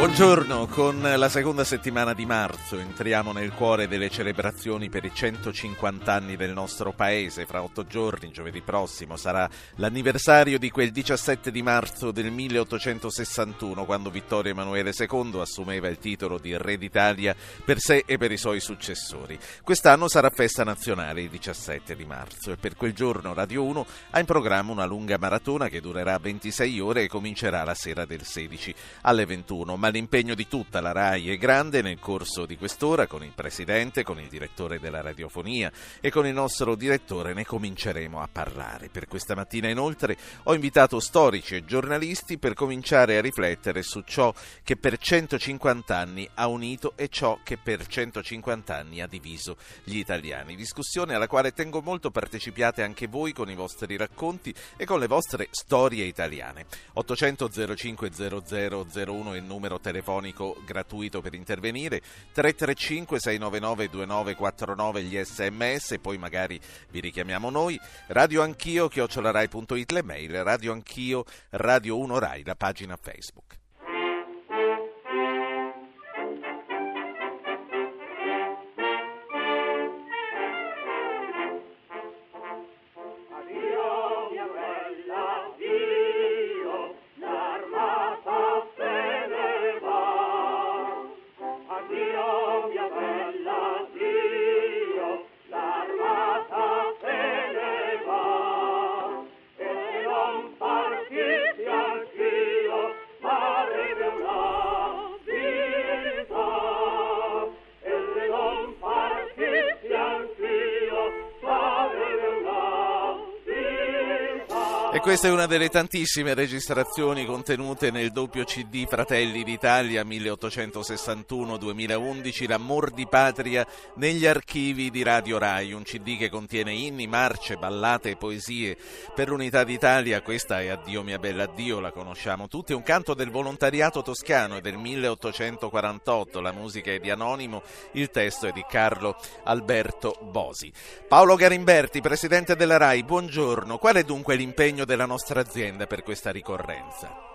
Buongiorno, con la seconda settimana di marzo entriamo nel cuore delle celebrazioni per i 150 anni del nostro paese. Fra otto giorni, giovedì prossimo, sarà l'anniversario di quel 17 di marzo del 1861, quando Vittorio Emanuele II assumeva il titolo di Re d'Italia per sé e per i suoi successori. Quest'anno sarà festa nazionale il 17 di marzo e per quel giorno Radio 1 ha in programma una lunga maratona che durerà 26 ore e comincerà la sera del 16 alle 21. Ma l'impegno di tutta la RAI è grande nel corso di quest'ora con il Presidente, con il direttore della radiofonia e con il nostro direttore ne cominceremo a parlare. Per questa mattina inoltre ho invitato storici e giornalisti per cominciare a riflettere su ciò che per 150 anni ha unito e ciò che per 150 anni ha diviso gli italiani. Discussione alla quale tengo molto partecipiate anche voi con i vostri racconti e con le vostre storie italiane. 800 05 0001 è il numero telefonico gratuito per intervenire, 335 699 2949 gli sms, poi magari vi richiamiamo noi, radio chiocciolarai.it le mail, radio anch'io, radio 1 Rai, la pagina Facebook. Questa è una delle tantissime registrazioni contenute nel doppio CD Fratelli d'Italia 1861-2011, L'amor di patria negli archivi di Radio Rai, un CD che contiene inni, marce, ballate e poesie per l'unità d'Italia. Questa è Addio mia bella addio, la conosciamo tutti, un canto del volontariato toscano è del 1848, la musica è di Anonimo, il testo è di Carlo Alberto Bosi. Paolo Garimberti, presidente della Rai, buongiorno. Qual è dunque l'impegno l'impegno della nostra azienda per questa ricorrenza?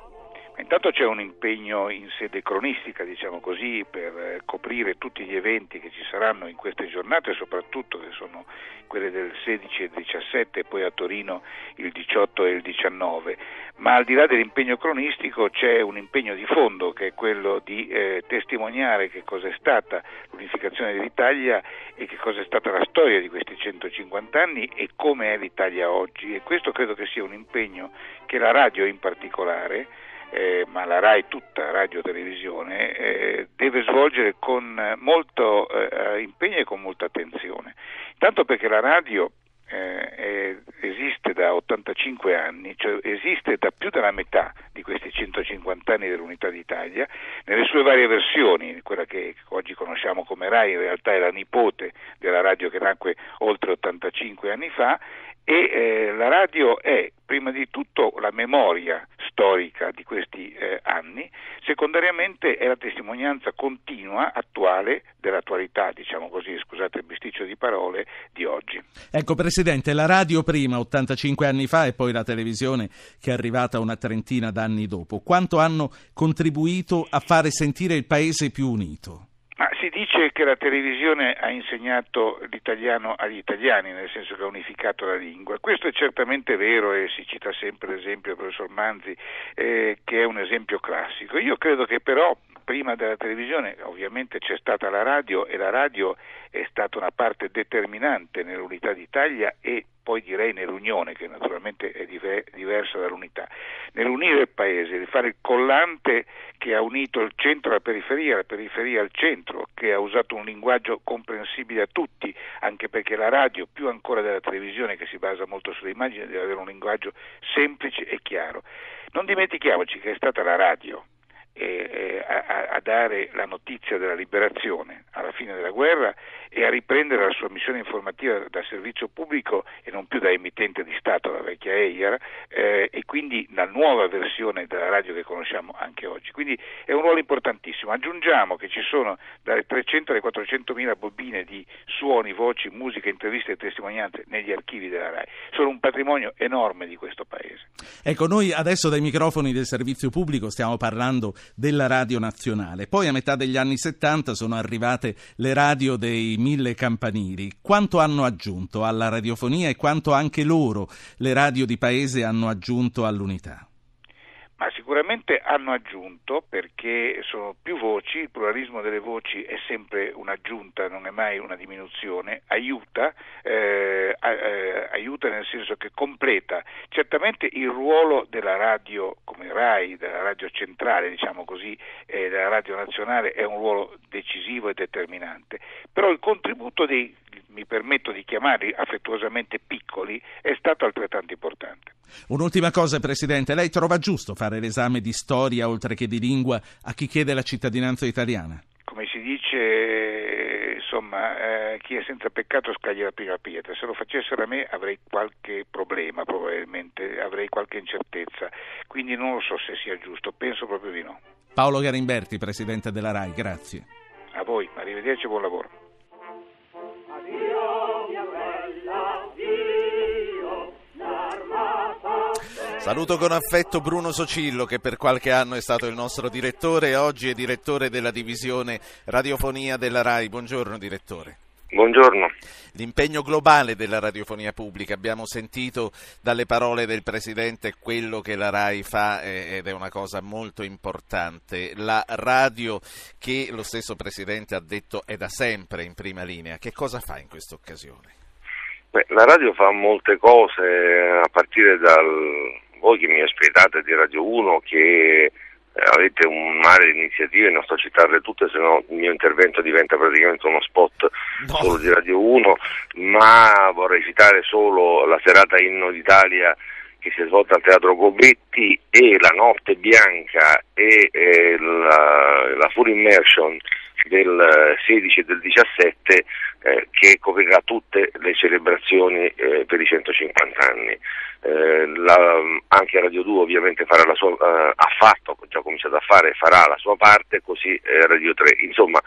Intanto c'è un impegno in sede cronistica, diciamo così, per eh, coprire tutti gli eventi che ci saranno in queste giornate, soprattutto che sono quelle del 16 e 17 e poi a Torino il 18 e il 19. Ma al di là dell'impegno cronistico c'è un impegno di fondo che è quello di eh, testimoniare che cosa è stata l'unificazione dell'Italia e che cosa è stata la storia di questi 150 anni e come è l'Italia oggi. E questo credo che sia un impegno che la radio in particolare eh, ma la RAI tutta, radio televisione, eh, deve svolgere con molto eh, impegno e con molta attenzione. Intanto perché la radio eh, esiste da 85 anni, cioè esiste da più della metà di questi 150 anni dell'Unità d'Italia, nelle sue varie versioni, quella che oggi conosciamo come RAI in realtà è la nipote della radio che nacque oltre 85 anni fa e eh, la radio è prima di tutto la memoria storica di questi eh, anni, secondariamente è la testimonianza continua, attuale, dell'attualità, diciamo così, scusate il bisticcio di parole, di oggi. Ecco Presidente, la radio prima, 85 anni fa, e poi la televisione che è arrivata una trentina d'anni dopo, quanto hanno contribuito a fare sentire il Paese più unito? Ma si dice che la televisione ha insegnato l'italiano agli italiani, nel senso che ha unificato la lingua. Questo è certamente vero e si cita sempre l'esempio del professor Manzi, eh, che è un esempio classico. Io credo che però prima della televisione ovviamente c'è stata la radio e la radio è stata una parte determinante nell'unità d'Italia e poi direi nell'unione, che naturalmente è diversa dall'unità, nell'unire il paese, di fare il collante che ha unito il centro alla periferia, la periferia al centro, che ha usato un linguaggio comprensibile a tutti, anche perché la radio, più ancora della televisione che si basa molto sulle immagini, deve avere un linguaggio semplice e chiaro. Non dimentichiamoci che è stata la radio a, a, dare la notizia della liberazione alla fine della guerra e a riprendere la sua missione informativa da servizio pubblico e non più da emittente di Stato, la vecchia EIAR, eh, e quindi la nuova versione della radio che conosciamo anche oggi. Quindi è un ruolo importantissimo. Aggiungiamo che ci sono dalle 300 alle 400 mila bobine di suoni, voci, musica, interviste e testimonianze negli archivi della RAI. Sono un patrimonio enorme di questo Paese. Ecco, noi adesso dai microfoni del servizio pubblico stiamo parlando della radio nazionale. Poi a metà degli anni 70 sono arrivate le radio dei mille campanili. Quanto hanno aggiunto alla radiofonia e quanto anche loro, le radio di paese, hanno aggiunto all'unità? Ma sicuramente hanno aggiunto perché sono più voci, il pluralismo delle voci è sempre un'aggiunta, non è mai una diminuzione, aiuta, eh, eh, aiuta nel senso che completa. Certamente il ruolo della radio come RAI, della radio centrale, diciamo così, eh, della radio nazionale è un ruolo decisivo e determinante, però il contributo dei mi permetto di chiamarli affettuosamente piccoli, è stato altrettanto importante. Un'ultima cosa, Presidente, lei trova giusto fare l'esame di storia oltre che di lingua a chi chiede la cittadinanza italiana? Come si dice, insomma, eh, chi è senza peccato scaglia la prima pietra. Se lo facessero a me avrei qualche problema, probabilmente, avrei qualche incertezza. Quindi non lo so se sia giusto, penso proprio di no. Paolo Garimberti, Presidente della RAI, grazie. A voi, arrivederci e buon lavoro. Saluto con affetto Bruno Socillo che per qualche anno è stato il nostro direttore e oggi è direttore della divisione radiofonia della RAI. Buongiorno direttore. Buongiorno. L'impegno globale della radiofonia pubblica, abbiamo sentito dalle parole del Presidente quello che la RAI fa ed è una cosa molto importante. La radio che lo stesso Presidente ha detto è da sempre in prima linea, che cosa fa in questa occasione? La radio fa molte cose a partire dal voi che mi ospitate di Radio 1 che eh, avete un mare di iniziative, non sto a citarle tutte, se no il mio intervento diventa praticamente uno spot no. solo di Radio 1, ma vorrei citare solo la serata Inno d'Italia che si è svolta al Teatro Gobetti e la Notte Bianca e eh, la, la Full Immersion del 16 e del 17 eh, che coprirà tutte le celebrazioni eh, per i 150 anni. Eh, la, anche Radio 2 ovviamente farà la sua, eh, ha fatto, già cominciato a fare, farà la sua parte, così eh, Radio 3. Insomma,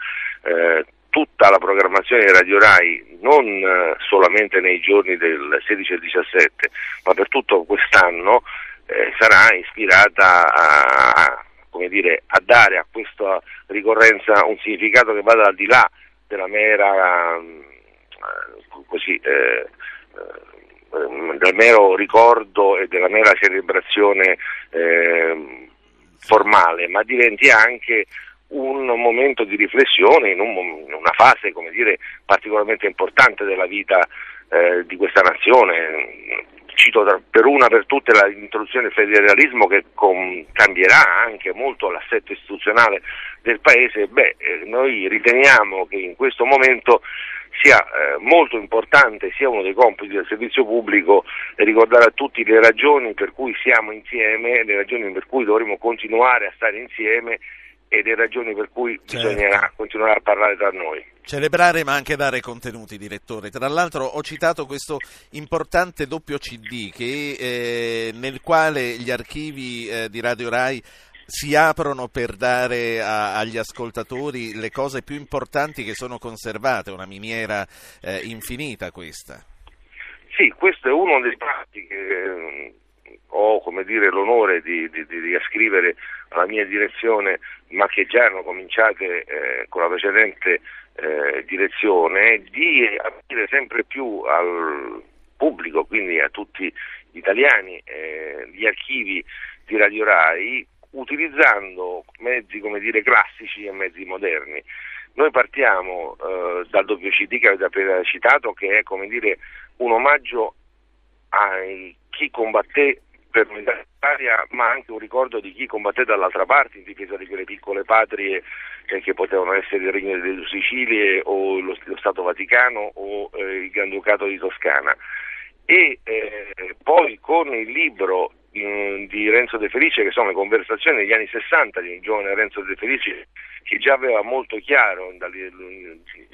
eh, tutta la programmazione di Radio Rai, non solamente nei giorni del 16 e 17, ma per tutto quest'anno, sarà ispirata a, dire, a dare a questa ricorrenza un significato che vada al di là della mera eh, così, eh, eh, del mero ricordo e della mera celebrazione eh, formale, ma diventi anche un momento di riflessione in, un, in una fase dire, particolarmente importante della vita eh, di questa nazione cito per una per tutte l'introduzione del federalismo che com- cambierà anche molto l'assetto istituzionale del Paese, beh, eh, noi riteniamo che in questo momento sia eh, molto importante, sia uno dei compiti del servizio pubblico ricordare a tutti le ragioni per cui siamo insieme, le ragioni per cui dovremo continuare a stare insieme e le ragioni per cui certo. bisognerà continuare a parlare tra noi. Celebrare ma anche dare contenuti, direttore. Tra l'altro ho citato questo importante doppio CD che, eh, nel quale gli archivi eh, di Radio Rai si aprono per dare a, agli ascoltatori le cose più importanti che sono conservate, una miniera eh, infinita questa. Sì, questo è uno dei fatti che eh, ho dire, l'onore di, di, di, ascrivere alla mia direzione, ma che già hanno cominciate eh, con la precedente eh, direzione, di aprire sempre più al pubblico, quindi a tutti gli italiani, eh, gli archivi di Radio Rai, utilizzando mezzi dire, classici e mezzi moderni. Noi partiamo eh, dal doppio CD che avete appena citato, che è dire, un omaggio a chi combatté per l'unità d'Italia, ma anche un ricordo di chi combatté dall'altra parte in difesa di quelle piccole patrie eh, che potevano essere il Regno delle Sicilie o lo, lo Stato Vaticano o eh, il Granducato di Toscana. E eh, poi con il libro di Renzo De Felice, che sono le conversazioni degli anni 60 di un giovane Renzo De Felice che già aveva molto chiaro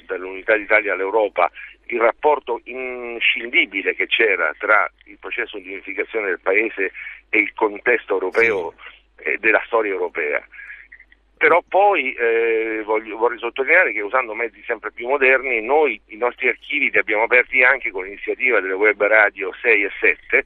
dall'unità d'Italia all'Europa il rapporto inscindibile che c'era tra il processo di unificazione del paese e il contesto europeo e della storia europea. Però poi eh, voglio, vorrei sottolineare che usando mezzi sempre più moderni noi i nostri archivi li abbiamo aperti anche con l'iniziativa delle web radio 6 e 7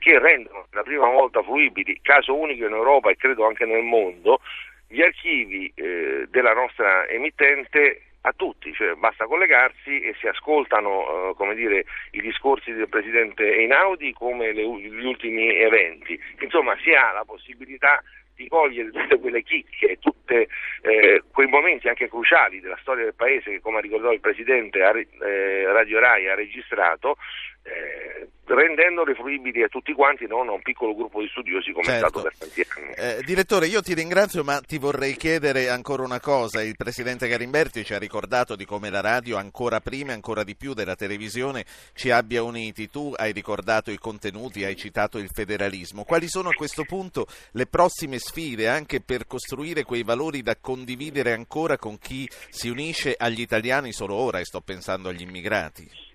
che rendono per la prima volta fruibili, caso unico in Europa e credo anche nel mondo, gli archivi eh, della nostra emittente a tutti, cioè basta collegarsi e si ascoltano eh, dire, i discorsi del Presidente Einaudi come le, gli ultimi eventi. Insomma si ha la possibilità di cogliere tutte quelle chicche, tutti eh, quei momenti anche cruciali della storia del Paese che come ha ricordato il Presidente eh, Radio Rai ha registrato eh, rendendole fruibili a tutti quanti, non a un piccolo gruppo di studiosi come certo. è stato per tanti anni. Eh, direttore, io ti ringrazio, ma ti vorrei chiedere ancora una cosa. Il Presidente Garimberti ci ha ricordato di come la radio, ancora prima e ancora di più della televisione, ci abbia uniti. Tu hai ricordato i contenuti, hai citato il federalismo. Quali sono a questo punto le prossime sfide anche per costruire quei valori da condividere ancora con chi si unisce agli italiani solo ora, e sto pensando agli immigrati?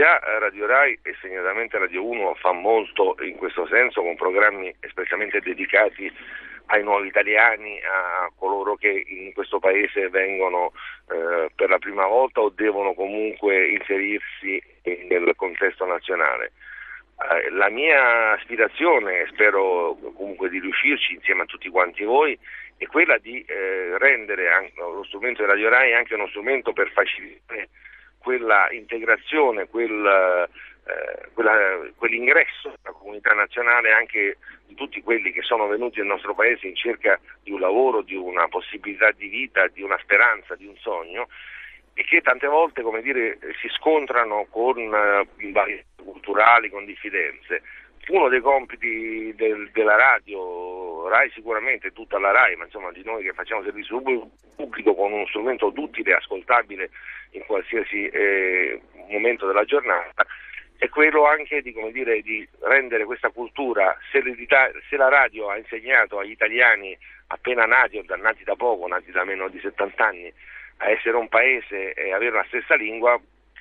Già Radio Rai e segnatamente Radio 1 fa molto in questo senso con programmi espressamente dedicati ai nuovi italiani, a coloro che in questo paese vengono eh, per la prima volta o devono comunque inserirsi nel contesto nazionale. Eh, la mia aspirazione, spero comunque di riuscirci insieme a tutti quanti voi, è quella di eh, rendere lo strumento di Radio Rai anche uno strumento per facilitare quella integrazione, quel, eh, quella, quell'ingresso nella comunità nazionale anche di tutti quelli che sono venuti nel nostro paese in cerca di un lavoro, di una possibilità di vita, di una speranza, di un sogno e che tante volte dire, si scontrano con eh, barriere culturali, con diffidenze. Uno dei compiti del, della radio, RAI sicuramente, tutta la RAI, ma insomma di noi che facciamo servizio pubblico con uno strumento utile e ascoltabile in qualsiasi eh, momento della giornata, è quello anche di, dire, di rendere questa cultura, se, se, la radio ha insegnato agli italiani appena nati o nati da poco, nati da meno di 70 anni, a essere un paese e avere la stessa lingua,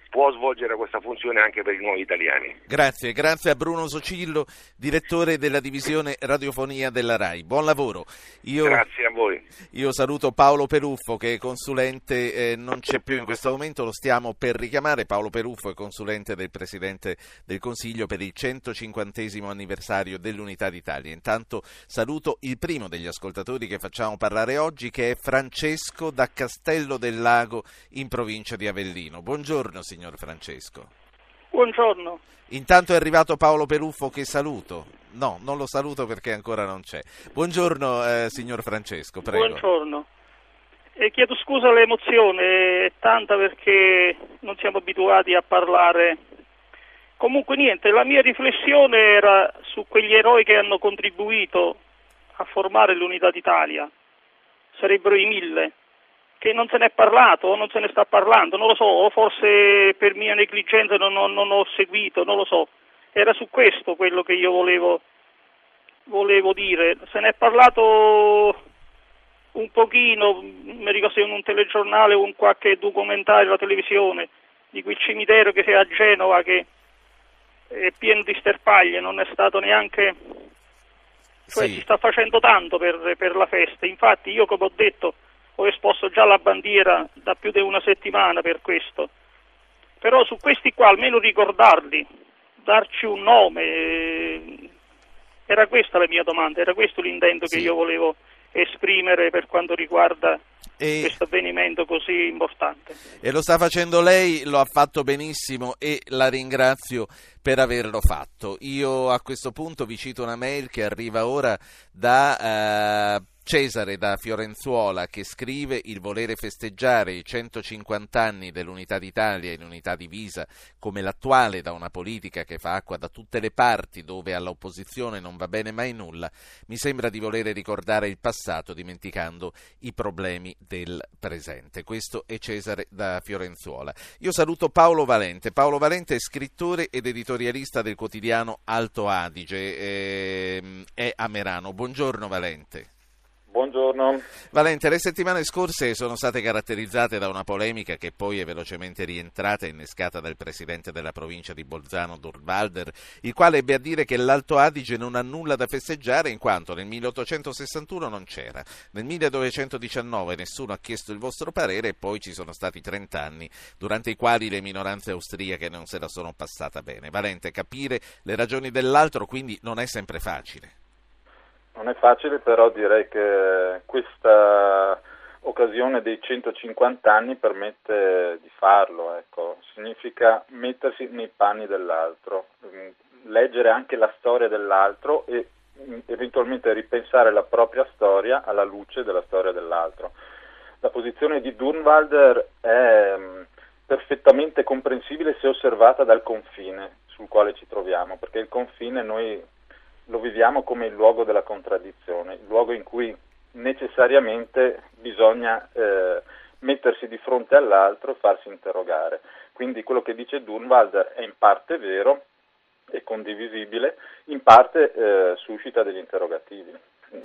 può svolgere questa funzione anche per i nuovi italiani. Grazie, grazie a Bruno Socillo, direttore della divisione radiofonia della RAI. Buon lavoro. Io, grazie a voi. Io saluto Paolo Peruffo che è consulente, eh, non c'è più in questo momento, lo stiamo per richiamare. Paolo Peruffo è consulente del Presidente del Consiglio per il 150 anniversario dell'Unità d'Italia. Intanto saluto il primo degli ascoltatori che facciamo parlare oggi che è Francesco da Castello del Lago in provincia di Avellino. Buongiorno signor signor Francesco. Buongiorno. Intanto è arrivato Paolo Peruffo che saluto. No, non lo saluto perché ancora non c'è. Buongiorno eh, signor Francesco, prego. Buongiorno. E chiedo scusa l'emozione, è tanta perché non siamo abituati a parlare. Comunque niente, la mia riflessione era su quegli eroi che hanno contribuito a formare l'unità d'Italia. Sarebbero i mille che non se ne è parlato o non se ne sta parlando, non lo so, o forse per mia negligenza non, non, non ho seguito, non lo so. Era su questo quello che io volevo, volevo dire. Se ne è parlato un pochino, mi ricordo se in un telegiornale o in qualche documentario alla televisione, di quel cimitero che c'è a Genova che è pieno di sterpaglie, non è stato neanche... Cioè sì. si sta facendo tanto per, per la festa. Infatti io come ho detto ho esposto già la bandiera da più di una settimana per questo. Però su questi qua almeno ricordarli, darci un nome, eh, era questa la mia domanda, era questo l'intento sì. che io volevo esprimere per quanto riguarda e... questo avvenimento così importante. E lo sta facendo lei, lo ha fatto benissimo e la ringrazio per averlo fatto. Io a questo punto vi cito una mail che arriva ora da... Uh Cesare da Fiorenzuola che scrive il volere festeggiare i 150 anni dell'unità d'Italia in unità divisa come l'attuale da una politica che fa acqua da tutte le parti dove all'opposizione non va bene mai nulla, mi sembra di volere ricordare il passato dimenticando i problemi del presente. Questo è Cesare da Fiorenzuola. Io saluto Paolo Valente. Paolo Valente è scrittore ed editorialista del quotidiano Alto Adige, ehm, è a Merano. Buongiorno Valente. Buongiorno. Valente, le settimane scorse sono state caratterizzate da una polemica che poi è velocemente rientrata e innescata dal presidente della provincia di Bolzano, Durwalder, il quale ebbe a dire che l'Alto Adige non ha nulla da festeggiare in quanto nel 1861 non c'era, nel 1219 nessuno ha chiesto il vostro parere e poi ci sono stati 30 anni durante i quali le minoranze austriache non se la sono passata bene. Valente, capire le ragioni dell'altro quindi non è sempre facile. Non è facile, però direi che questa occasione dei 150 anni permette di farlo, ecco. significa mettersi nei panni dell'altro, mm, leggere anche la storia dell'altro e mm, eventualmente ripensare la propria storia alla luce della storia dell'altro. La posizione di Durnwalder è mm, perfettamente comprensibile se osservata dal confine sul quale ci troviamo, perché il confine noi lo viviamo come il luogo della contraddizione, il luogo in cui necessariamente bisogna eh, mettersi di fronte all'altro e farsi interrogare. Quindi quello che dice Dunwald è in parte vero e condivisibile, in parte eh, suscita degli interrogativi.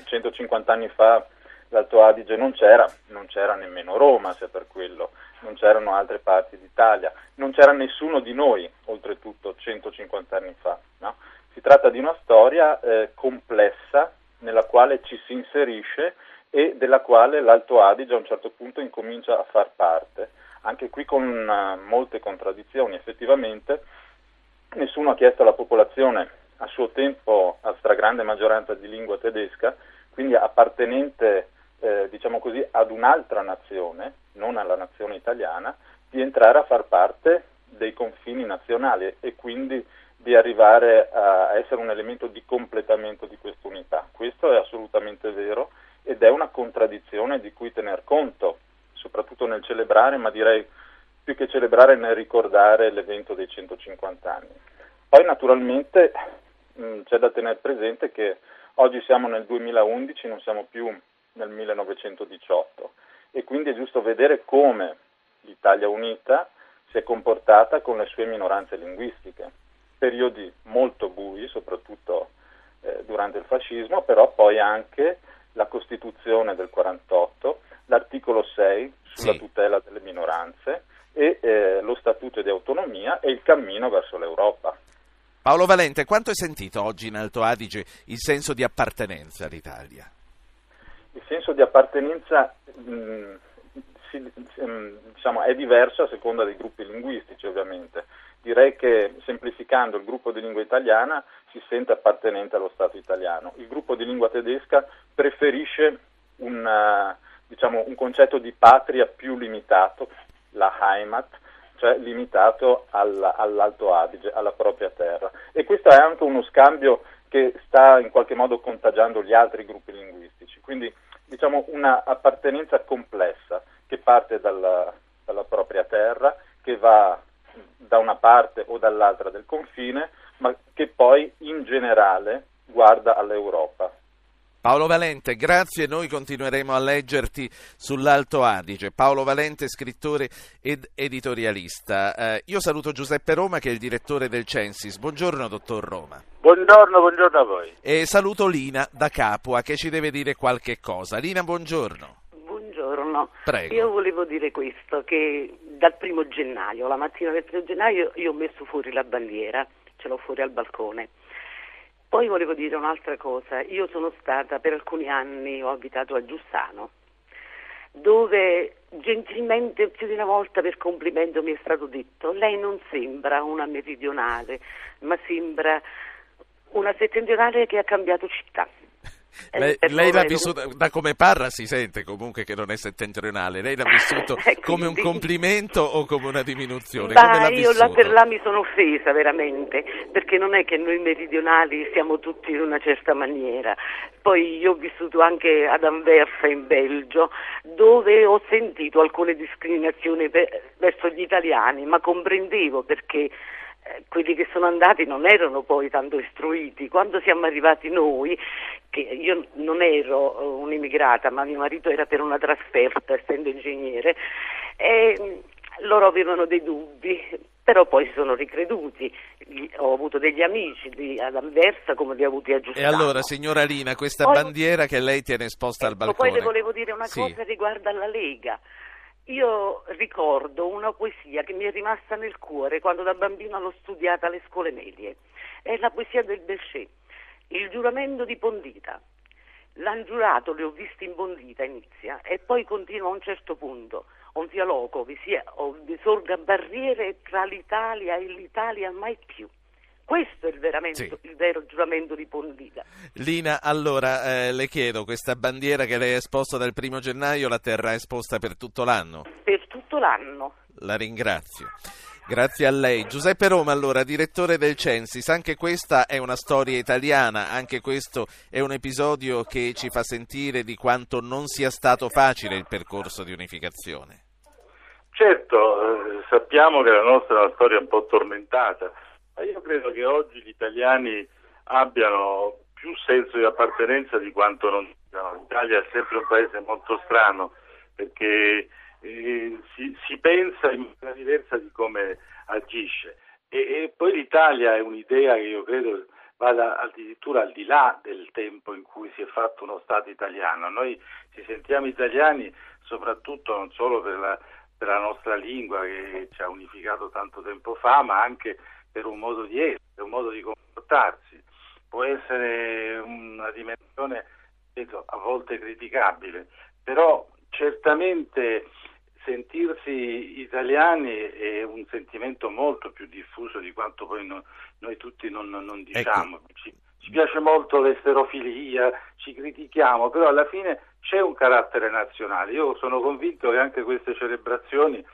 150 anni fa l'Alto Adige non c'era, non c'era nemmeno Roma se per quello, non c'erano altre parti d'Italia, non c'era nessuno di noi oltretutto 150 anni fa. No? Si tratta di una storia eh, complessa nella quale ci si inserisce e della quale l'Alto Adige a un certo punto incomincia a far parte, anche qui con uh, molte contraddizioni. Effettivamente nessuno ha chiesto alla popolazione a suo tempo a stragrande maggioranza di lingua tedesca, quindi appartenente eh, diciamo così, ad un'altra nazione, non alla nazione italiana, di entrare a far parte dei confini nazionali e quindi di arrivare a essere un elemento di completamento di questa unità. Questo è assolutamente vero ed è una contraddizione di cui tener conto, soprattutto nel celebrare, ma direi più che celebrare nel ricordare l'evento dei 150 anni. Poi naturalmente mh, c'è da tenere presente che oggi siamo nel 2011, non siamo più nel 1918 e quindi è giusto vedere come l'Italia unita si è comportata con le sue minoranze linguistiche periodi molto bui, soprattutto eh, durante il fascismo, però poi anche la Costituzione del 48, l'articolo 6 sulla sì. tutela delle minoranze e eh, lo Statuto di autonomia e il cammino verso l'Europa. Paolo Valente, quanto hai sentito oggi in Alto Adige il senso di appartenenza all'Italia? Il senso di appartenenza mh, mm, si, mh, mm, diciamo, è diverso a seconda dei gruppi linguistici, ovviamente direi che semplificando il gruppo di lingua italiana si sente appartenente allo Stato italiano. Il gruppo di lingua tedesca preferisce un, uh, diciamo, un concetto di patria più limitato, la Heimat, cioè limitato al, all'Alto Adige, alla propria terra. E questo è anche uno scambio che sta in qualche modo contagiando gli altri gruppi linguistici. Quindi diciamo una appartenenza complessa che parte dalla, dalla propria terra, che va da una parte o dall'altra del confine, ma che poi in generale guarda all'Europa. Paolo Valente, grazie, noi continueremo a leggerti sull'Alto Adige. Paolo Valente, scrittore ed editorialista. Eh, io saluto Giuseppe Roma che è il direttore del Censis. Buongiorno, dottor Roma. Buongiorno, buongiorno a voi. E saluto Lina da Capua che ci deve dire qualche cosa. Lina, buongiorno. Buongiorno. Prego. Io volevo dire questo, che dal primo gennaio, la mattina del primo gennaio, io ho messo fuori la bandiera, ce l'ho fuori al balcone. Poi volevo dire un'altra cosa, io sono stata per alcuni anni, ho abitato a Giussano, dove gentilmente più di una volta per complimento mi è stato detto lei non sembra una meridionale, ma sembra una settentrionale che ha cambiato città. Eh, lei, lei l'ha vissuto, da come parla si sente comunque che non è settentrionale, lei l'ha vissuto Eh, come un complimento o come una diminuzione? come l'ha io là per là mi sono offesa veramente, perché non è che noi meridionali siamo tutti in una certa maniera. Poi io ho vissuto anche ad Anversa in Belgio, dove ho sentito alcune discriminazioni per- verso gli italiani, ma comprendevo perché eh, quelli che sono andati non erano poi tanto istruiti. Quando siamo arrivati noi, che io non ero eh, un'immigrata, ma mio marito era per una trasferta, essendo ingegnere, e mh, loro avevano dei dubbi, però poi si sono ricreduti. Ho avuto degli amici di, ad Anversa come li ho avuti a E Giussano. allora, signora Lina, questa Poi- bandiera che lei tiene esposta al Ecco, balcone. Poi le volevo dire una Sì. cosa riguardo alla Lega. Io ricordo una poesia che mi è rimasta nel cuore quando da bambina l'ho studiata alle scuole medie. È la poesia del Bechet, Il giuramento di Pondita. L'han giurato, li ho visti in Pondita, inizia, e poi continua a un certo punto. Un fialoco vi, sia, vi sorga barriere tra l'Italia e l'Italia mai più. Questo è il, Sì. il vero giuramento di Pondita. Lina, allora eh, le chiedo, questa bandiera che lei ha esposto dal primo gennaio la terrà esposta per tutto l'anno? Per tutto l'anno. La ringrazio. Grazie a lei. Giuseppe Roma, allora, direttore del Censis, anche questa è una storia italiana, anche questo è un episodio che ci fa sentire di quanto non sia stato facile il percorso di unificazione. Certo, eh, sappiamo che la nostra è una storia un po' tormentata, io credo che oggi gli italiani abbiano più senso di appartenenza di quanto non siano. L'Italia è sempre un paese molto strano perché eh, si, si pensa in maniera diversa di come agisce e, e poi l'Italia è un'idea che io credo vada addirittura al di là del tempo in cui si è fatto uno Stato italiano. Noi ci sentiamo italiani soprattutto non solo per la, per la nostra lingua che ci ha unificato tanto tempo fa, ma anche per un modo di essere, un modo di comportarsi. Può essere una dimensione ripeto, a volte criticabile, però certamente sentirsi italiani è un sentimento molto più diffuso di quanto poi no- noi tutti non, non diciamo. Ci, ci piace molto l'esterofilia, ci critichiamo, però alla fine c'è un carattere nazionale. Io sono convinto che anche queste celebrazioni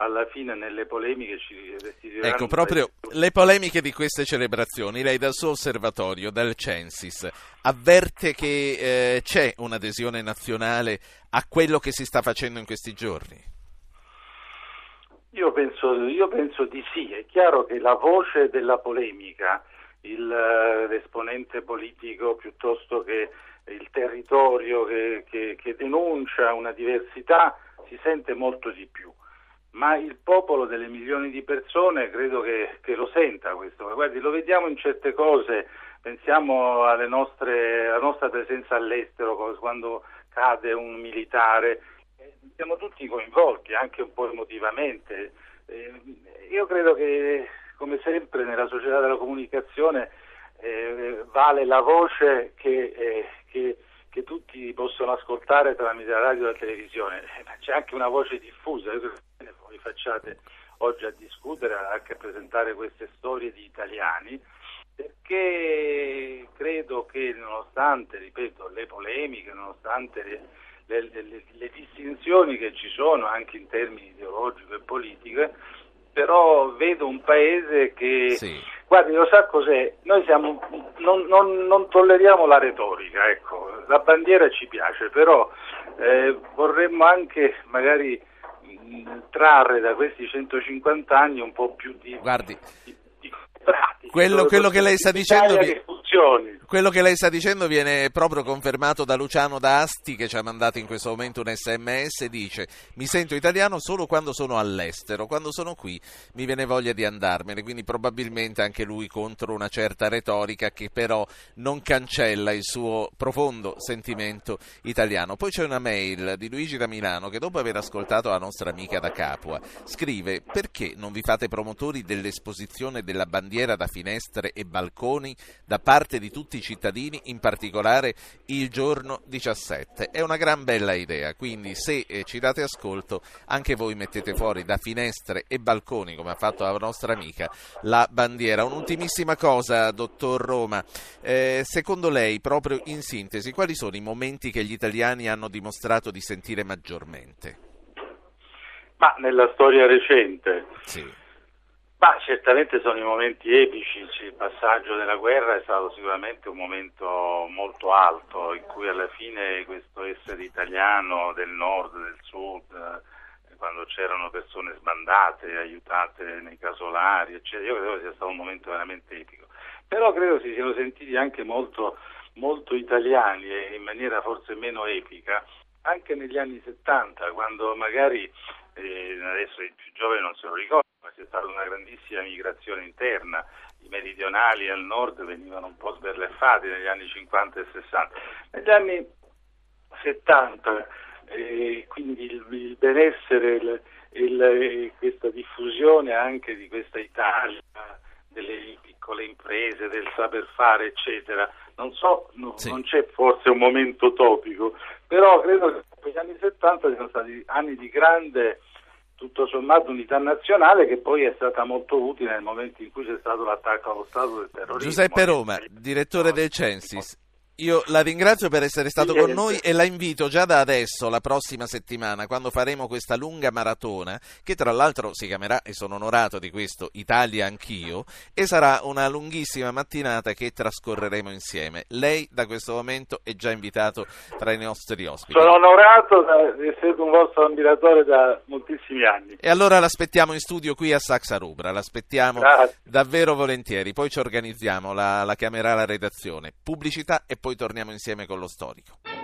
alla fine nelle polemiche ci restituiranno Ecco, proprio le polemiche di queste celebrazioni, lei dal suo osservatorio, dal Censis, avverte che eh, c'è un'adesione nazionale a quello che si sta facendo in questi giorni? Io penso, io penso di sì, è chiaro che la voce della polemica, il, eh, l'esponente politico piuttosto che il territorio che, che- che denuncia una diversità si sente molto di più, ma il popolo delle milioni di persone credo che, che lo senta questo, guardi lo vediamo in certe cose, pensiamo nostre, alla nostra presenza all'estero quando cade un militare, eh, siamo tutti coinvolti anche un po' emotivamente. Eh, io credo che, come sempre, nella società della comunicazione eh, vale la voce che, che- che tutti possono ascoltare tramite la radio e la televisione, Eh, ma c'è anche una voce diffusa. Io credo voi facciate oggi a discutere, anche a presentare queste storie di italiani, perché credo che nonostante, ripeto, le polemiche, nonostante le, le- le- le distinzioni che ci sono anche in termini ideologici e politiche, però vedo un paese che, Sì. guardi, lo sa cos'è? Noi siamo, non, non- non tolleriamo la retorica, ecco, la bandiera ci piace, però eh, vorremmo anche magari mh, trarre da questi 150 anni un po' più di, Guardi, di- di pratica. Quello- quello che lei sta dicendo che funzioni. quello che lei sta dicendo viene proprio confermato da Luciano D'Asti che ci ha mandato in questo momento un sms dice mi sento italiano solo quando sono all'estero, quando sono qui mi viene voglia di andarmene, quindi probabilmente anche lui contro una certa retorica che però non cancella il suo profondo sentimento italiano. Poi c'è una mail di Luigi da Milano che dopo aver ascoltato la nostra amica da Capua scrive perché non vi fate promotori dell'esposizione della bandiera da finestre e balconi da parte di tutti i i cittadini, in particolare il giorno 17. È una gran bella idea, quindi se eh, ci date ascolto anche voi mettete fuori da finestre e balconi, come ha fatto la nostra amica, la bandiera. Un'ultimissima cosa, dottor Roma, eh, secondo lei, proprio in sintesi, quali sono i momenti che gli italiani hanno dimostrato di sentire maggiormente? Ma nella storia recente? Sì. Ma certamente sono i momenti epici, il passaggio della guerra è stato sicuramente un momento molto alto in cui alla fine questo essere italiano del nord, del sud, eh, quando c'erano persone sbandate, aiutate nei casolari, eccetera, io credo sia stato un momento veramente epico. Però credo si siano sentiti anche molto, molto italiani e in maniera forse meno epica anche negli anni 70, quando magari, eh, adesso i più giovani non se lo ricordano, ma c'è stata una grandissima migrazione interna, i meridionali al nord venivano un po' sberleffati negli anni 50 e 60. Negli anni 70, eh, quindi il, il benessere, il, il, questa diffusione anche di questa Italia, delle piccole imprese, del saper fare, eccetera. Non so, no, sì. non c'è forse un momento topico, però credo che gli anni 70 siano stati anni di grande tutto sommato unità nazionale che poi è stata molto utile nel momento in cui c'è stato l'attacco allo Stato del terrorismo. Giuseppe Roma, direttore del Censis. Io la ringrazio per essere stato con noi e la invito già da adesso, la prossima settimana, quando faremo questa lunga maratona, che tra l'altro si chiamerà, e sono onorato di questo, Italia Anch'io, e sarà una lunghissima mattinata che trascorreremo insieme. Lei da questo momento è già invitato tra i nostri ospiti. Sono onorato di essere un vostro ammiratore da moltissimi anni. E allora l'aspettiamo in studio qui a Saxa Rubra, l'aspettiamo Grazie. davvero volentieri, poi ci organizziamo, la, la chiamerà la redazione. Pubblicità e poi poi torniamo insieme con lo storico.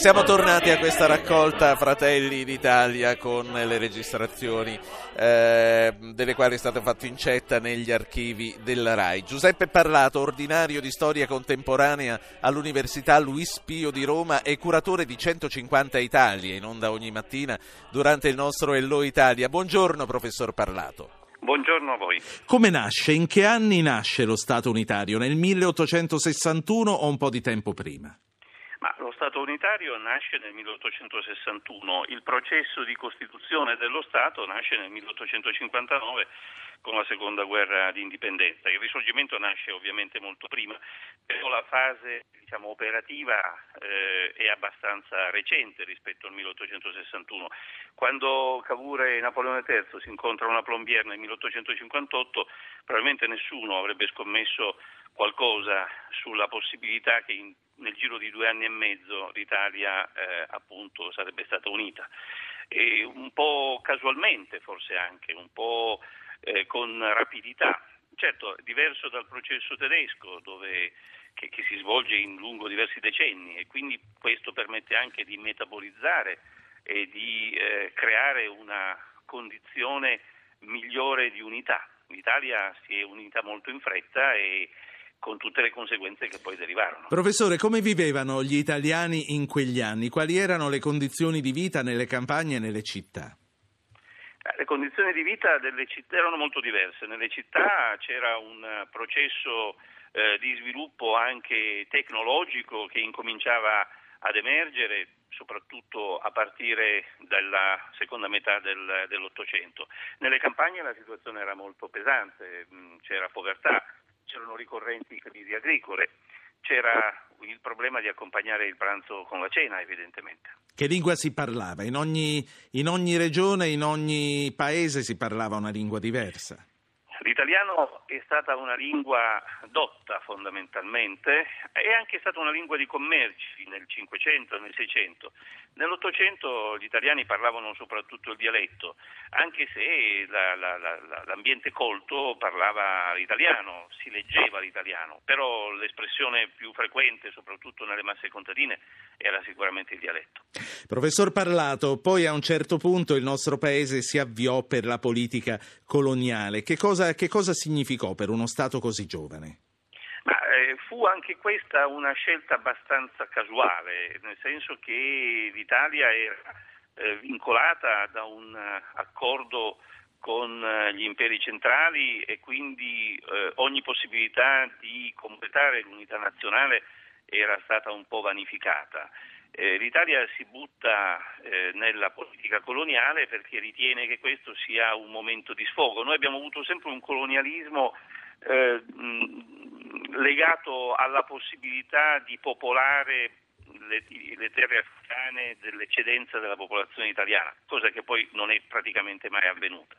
Siamo tornati a questa raccolta Fratelli d'Italia con le registrazioni eh, delle quali è stato fatto incetta negli archivi della RAI. Giuseppe Parlato, ordinario di storia contemporanea all'Università Luis Pio di Roma e curatore di 150 Italie in onda ogni mattina durante il nostro Hello Italia. Buongiorno professor Parlato. Buongiorno a voi. Come nasce? In che anni nasce lo Stato unitario? Nel 1861 o un po' di tempo prima? Stato unitario nasce nel 1861, il processo di costituzione dello Stato nasce nel 1859 con la seconda guerra di indipendenza. Il risorgimento nasce ovviamente molto prima, però la fase diciamo, operativa eh, è abbastanza recente rispetto al 1861. Quando Cavour e Napoleone III si incontrano a Plombières nel 1858, probabilmente nessuno avrebbe scommesso qualcosa sulla possibilità che in, nel giro di due anni e mezzo l'Italia eh, appunto sarebbe stata unita. E un po' casualmente forse anche, un po' eh, con rapidità. Certo, diverso dal processo tedesco dove, che, che, si svolge in lungo diversi decenni e quindi questo permette anche di metabolizzare e di eh, creare una condizione migliore di unità. L'Italia si è unita molto in fretta e con tutte le conseguenze che poi derivarono. Professore, come vivevano gli italiani in quegli anni? Quali erano le condizioni di vita nelle campagne e nelle città? Eh, le condizioni di vita delle città erano molto diverse. Nelle città c'era un processo eh, di sviluppo anche tecnologico che incominciava ad emergere soprattutto a partire dalla seconda metà del, dell'Ottocento. Nelle campagne la situazione era molto pesante, mm, c'era povertà, c'erano ricorrenti crisi agricole, c'era il problema di accompagnare il pranzo con la cena, evidentemente. Che lingua si parlava? In ogni, in ogni regione, in ogni paese si parlava una lingua diversa? L'italiano è stata una lingua dotta fondamentalmente, è anche stata una lingua di commerci nel Cinquecento e nel Seicento. Nell'Ottocento gli italiani parlavano soprattutto il dialetto, anche se la, la, la, l'ambiente colto parlava l'italiano, si leggeva l'italiano, però l'espressione più frequente, soprattutto nelle masse contadine, era sicuramente il dialetto. Professor Parlato, poi a un certo punto il nostro paese si avviò per la politica coloniale. Che cosa, che cosa significò per uno Stato così giovane? Ma, eh, fu anche questa una scelta abbastanza casuale, nel senso che l'Italia era eh, vincolata da un uh, accordo con uh, gli imperi centrali e quindi uh, ogni possibilità di completare l'unità nazionale era stata un po' vanificata. Eh, L'Italia si butta eh, nella politica coloniale perché ritiene che questo sia un momento di sfogo. Noi abbiamo avuto sempre un colonialismo eh, legato alla possibilità di popolare le, le, terre africane dell'eccedenza della popolazione italiana, cosa che poi non è praticamente mai avvenuta.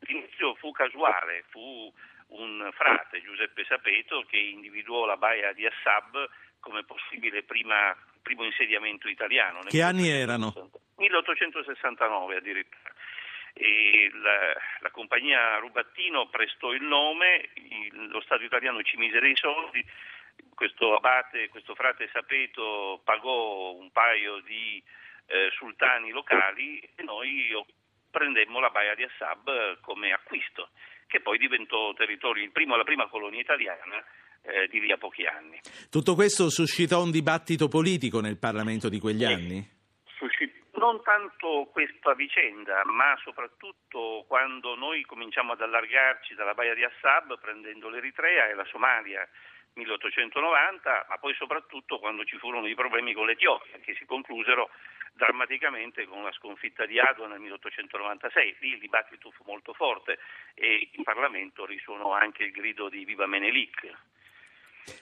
L'inizio fu casuale, fu un frate, Giuseppe Sapeto, che individuò la baia di Assab come possibile prima, primo insediamento italiano. Che anni erano? 1869 addirittura. La, la, compagnia Rubattino prestò il nome, il, lo Stato italiano ci mise dei soldi, questo abate, questo frate Sapeto pagò un paio di eh, sultani locali e noi prendemmo la baia di Assab come acquisto, che poi diventò territorio, primo, la prima colonia italiana eh, di lì a pochi anni. Tutto questo suscitò un dibattito politico nel Parlamento di quegli eh, anni? Suscitò non tanto questa vicenda, ma soprattutto quando noi cominciamo ad allargarci dalla Baia di Assab prendendo l'Eritrea e la Somalia 1890, ma poi soprattutto quando ci furono i problemi con l'Etiopia che si conclusero drammaticamente con la sconfitta di Adwa nel 1896. Lì il dibattito fu molto forte e in Parlamento risuonò anche il grido di Viva Menelik.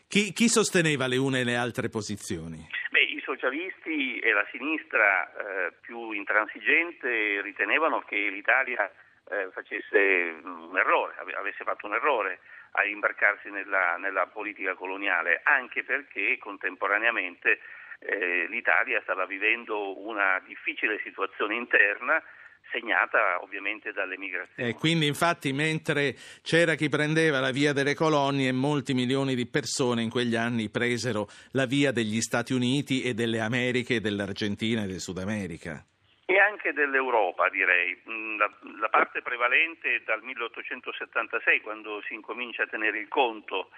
Chi, chi, sosteneva le une e le altre posizioni? Beh, I socialisti e la sinistra eh, più intransigente ritenevano che l'Italia eh, facesse un errore, avesse fatto un errore a imbarcarsi nella, nella politica coloniale, anche perché contemporaneamente eh, l'Italia stava vivendo una difficile situazione interna segnata ovviamente dalle migrazioni. E quindi infatti mentre c'era chi prendeva la via delle colonie, molti milioni di persone in quegli anni presero la via degli Stati Uniti e delle Americhe, dell'Argentina e del Sud America. E anche dell'Europa, direi. Mm, la, la parte prevalente dal 1876, quando si incomincia a tenere il conto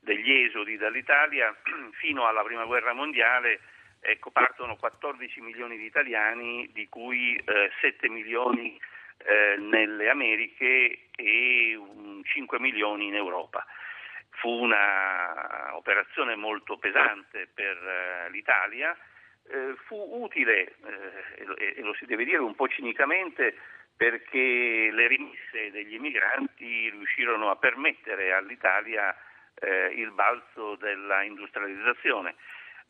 degli esodi dall'Italia, fino alla Prima Guerra Mondiale ecco, partono 14 milioni di italiani, di cui eh, 7 milioni eh, nelle Americhe e um, 5 milioni in Europa. Fu un'operazione molto pesante per eh, l'Italia, eh, fu utile, eh, e lo si deve dire un po' cinicamente, perché le rimesse degli emigranti riuscirono a permettere all'Italia eh, il balzo della industrializzazione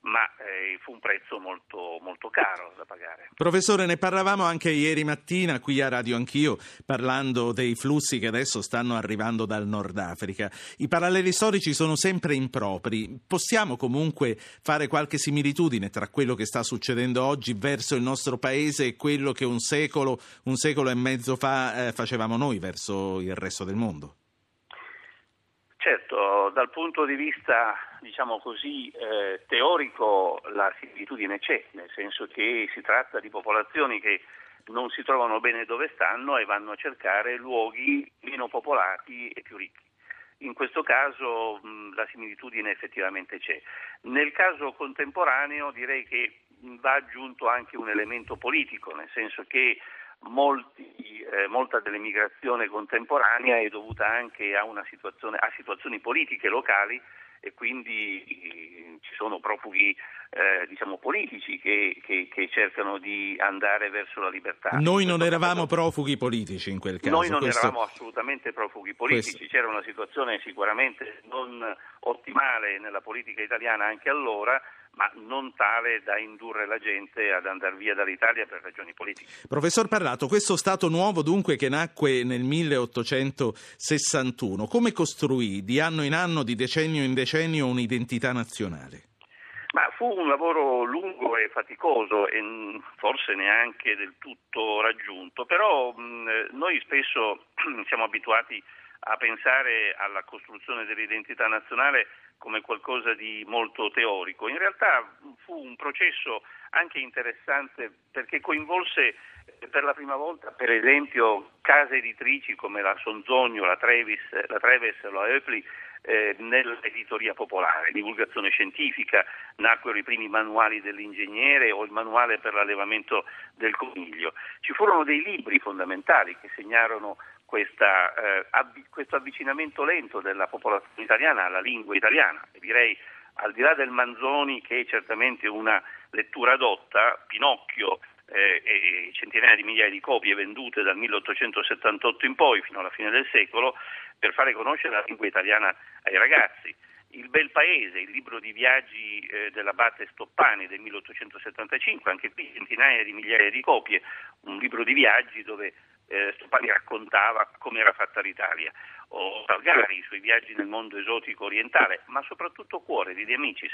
ma eh, fu un prezzo molto, molto caro da pagare. Professore, ne parlavamo anche ieri mattina qui a Radio Anch'io, parlando dei flussi che adesso stanno arrivando dal Nord Africa. I paralleli storici sono sempre impropri. Possiamo comunque fare qualche similitudine tra quello che sta succedendo oggi verso il nostro paese e quello che un secolo, un secolo e mezzo fa eh, facevamo noi verso il resto del mondo? Certo, dal punto di vista diciamo così, eh, teorico la similitudine c'è, nel senso che si tratta di popolazioni che non si trovano bene dove stanno e vanno a cercare luoghi meno popolati e più ricchi. In questo caso mh, la similitudine effettivamente c'è. Nel caso contemporaneo direi che va aggiunto anche un elemento politico, nel senso che molti, eh, molta dell'emigrazione contemporanea è dovuta anche a, situazione, a situazioni politiche locali e quindi eh, ci sono profughi eh, diciamo politici che, che, che, cercano di andare verso la libertà. Noi non eravamo profughi politici in quel caso. Noi non questo... eravamo assolutamente profughi politici, questo... c'era una situazione sicuramente non ottimale nella politica italiana anche allora, ma non tale da indurre la gente ad andare via dall'Italia per ragioni politiche. Professor Parlato, questo Stato nuovo dunque che nacque nel 1861, come costruì di anno in anno, di decennio in decennio un'identità nazionale? Ma fu un lavoro lungo e faticoso e forse neanche del tutto raggiunto, però mh, noi spesso siamo abituati a pensare alla costruzione dell'identità nazionale come qualcosa di molto teorico. In realtà fu un processo anche interessante perché coinvolse eh, per la prima volta, per esempio, case editrici come la Sonzogno, la Trevis, la Treves, la Eupli, eh, nell'editoria popolare, divulgazione scientifica, nacquero i primi manuali dell'ingegnere o il manuale per l'allevamento del coniglio. Ci furono dei libri fondamentali che segnarono questa, eh, avvi- questo avvicinamento lento della popolazione italiana alla lingua italiana. E direi al di là del Manzoni, che è certamente una lettura adotta, Pinocchio eh, e centinaia di migliaia di copie vendute dal 1878 in poi fino alla fine del secolo, per fare conoscere la lingua italiana ai ragazzi. Il Bel Paese, il libro di viaggi eh, dell'abate Stoppani del 1875, anche qui centinaia di migliaia di copie, un libro di viaggi dove eh, Stoppani raccontava come era fatta l'Italia, o Salgari, i suoi viaggi nel mondo esotico orientale, ma soprattutto Cuore di De Amicis,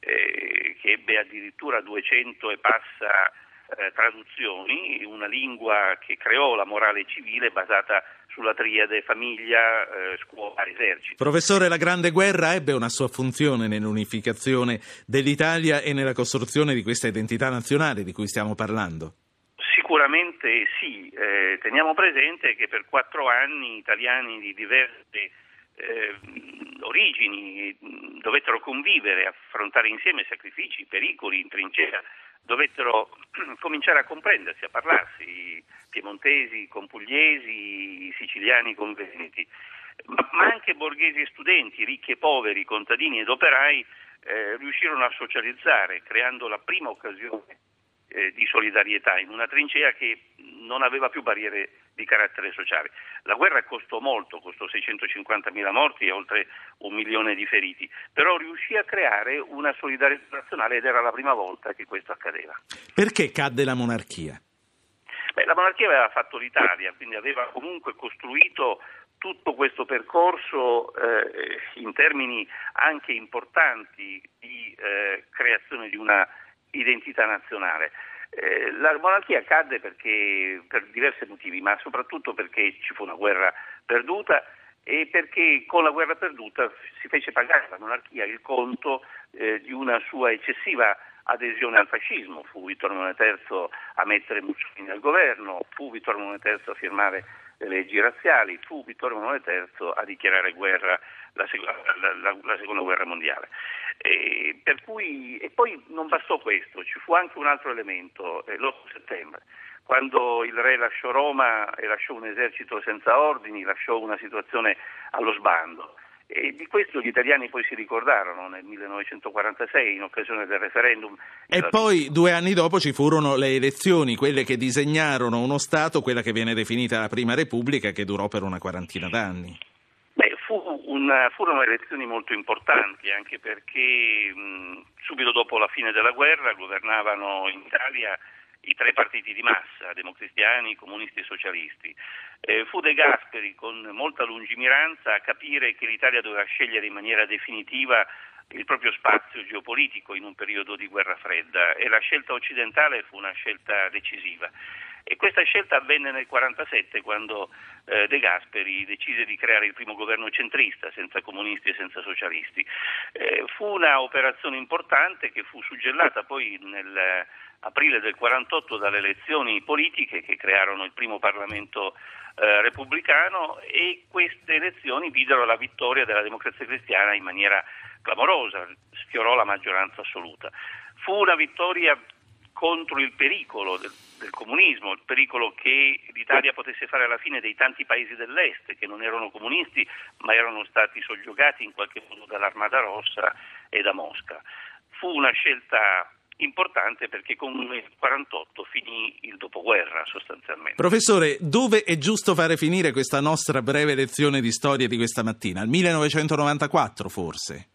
eh, che ebbe addirittura 200 e passa eh, traduzioni, una lingua che creò la morale civile basata sulla triade famiglia, eh, scuola, esercito. Professore, la Grande Guerra ebbe una sua funzione nell'unificazione dell'Italia e nella costruzione di questa identità nazionale di cui stiamo parlando? Sicuramente sì, eh, teniamo presente che per quattro anni italiani di diverse eh, origini dovettero convivere, affrontare insieme sacrifici, pericoli in trincea dovettero cominciare a comprendersi, a parlarsi, piemontesi con pugliesi, siciliani con veneti, ma, ma anche borghesi e studenti, ricchi e poveri, contadini ed operai eh, riuscirono a socializzare, creando la prima occasione eh, di solidarietà in una trincea che non aveva più barriere di carattere sociale. La guerra costò molto, costò 650.000 morti e oltre un milione di feriti, però riuscì a creare una solidarietà nazionale ed era la prima volta che questo accadeva. Perché cadde la monarchia? Beh, la monarchia aveva fatto l'Italia, quindi aveva comunque costruito tutto questo percorso eh, in termini anche importanti di eh, creazione di una identità nazionale. Eh, la monarchia cadde perché, per diversi motivi, ma soprattutto perché ci fu una guerra perduta e perché con la guerra perduta si fece pagare alla monarchia il conto eh, di una sua eccessiva adesione al fascismo. Fu Vittorio Emanuele III a mettere Mussolini al governo, fu Vittorio Emanuele III a firmare le leggi razziali, fu Vittorio Emanuele III a dichiarare guerra la, la, la, la seconda guerra mondiale. E, cui, e, poi non bastò questo, ci fu anche un altro elemento, eh, l'8 settembre, quando il re lasciò Roma e lasciò un esercito senza ordini, lasciò una situazione allo sbando. E di questo gli italiani poi si ricordarono nel 1946 in occasione del referendum. E poi due anni dopo ci furono le elezioni, quelle che disegnarono uno Stato, quella che viene definita la Prima Repubblica, che durò per una quarantina d'anni. Beh, fu una, furono elezioni molto importanti anche perché mh, subito dopo la fine della guerra governavano in Italia i tre partiti di massa, democristiani, comunisti e socialisti. Eh, fu De Gasperi con molta lungimiranza a capire che l'Italia doveva scegliere in maniera definitiva il proprio spazio geopolitico in un periodo di guerra fredda e la scelta occidentale fu una scelta decisiva. E questa scelta avvenne nel 1947 quando eh, De Gasperi decise di creare il primo governo centrista senza comunisti e senza socialisti. Eh, fu una operazione importante che fu suggellata poi nel aprile del 48 dalle elezioni politiche che crearono il primo Parlamento eh, repubblicano e queste elezioni videro la vittoria della democrazia cristiana in maniera clamorosa, sfiorò la maggioranza assoluta. Fu una vittoria contro il pericolo del, del, comunismo, il pericolo che l'Italia potesse fare alla fine dei tanti paesi dell'Est che non erano comunisti ma erano stati soggiogati in qualche modo dall'Armata Rossa e da Mosca. Fu una scelta importante perché con il 48 finì il dopoguerra sostanzialmente. Professore, dove è giusto fare finire questa nostra breve lezione di storia di questa mattina? Al 1994 forse?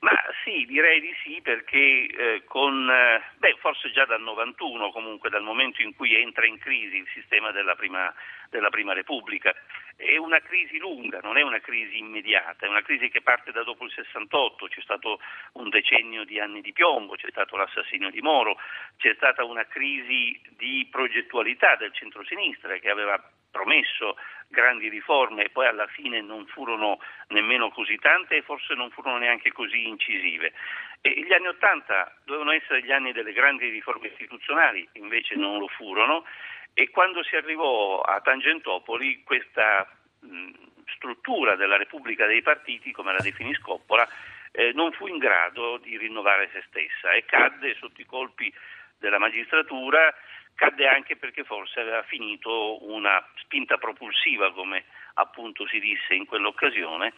Ma sì, direi di sì perché eh, con, eh, beh, forse già dal 91 comunque, dal momento in cui entra in crisi il sistema della prima, della prima Repubblica, è una crisi lunga, non è una crisi immediata, è una crisi che parte da dopo il 68, c'è stato un decennio di anni di piombo, c'è stato l'assassinio di Moro, c'è stata una crisi di progettualità del centrosinistra che aveva promesso grandi riforme e poi alla fine non furono nemmeno così tante e forse non furono neanche così incisive. E gli anni Ottanta dovevano essere gli anni delle grandi riforme istituzionali, invece non lo furono e quando si arrivò a Tangentopoli questa mh, struttura della Repubblica dei Partiti, come la definì Scoppola, eh, non fu in grado di rinnovare se stessa e cadde sotto i colpi della magistratura cadde anche perché forse aveva finito una spinta propulsiva, come appunto si disse in quell'occasione,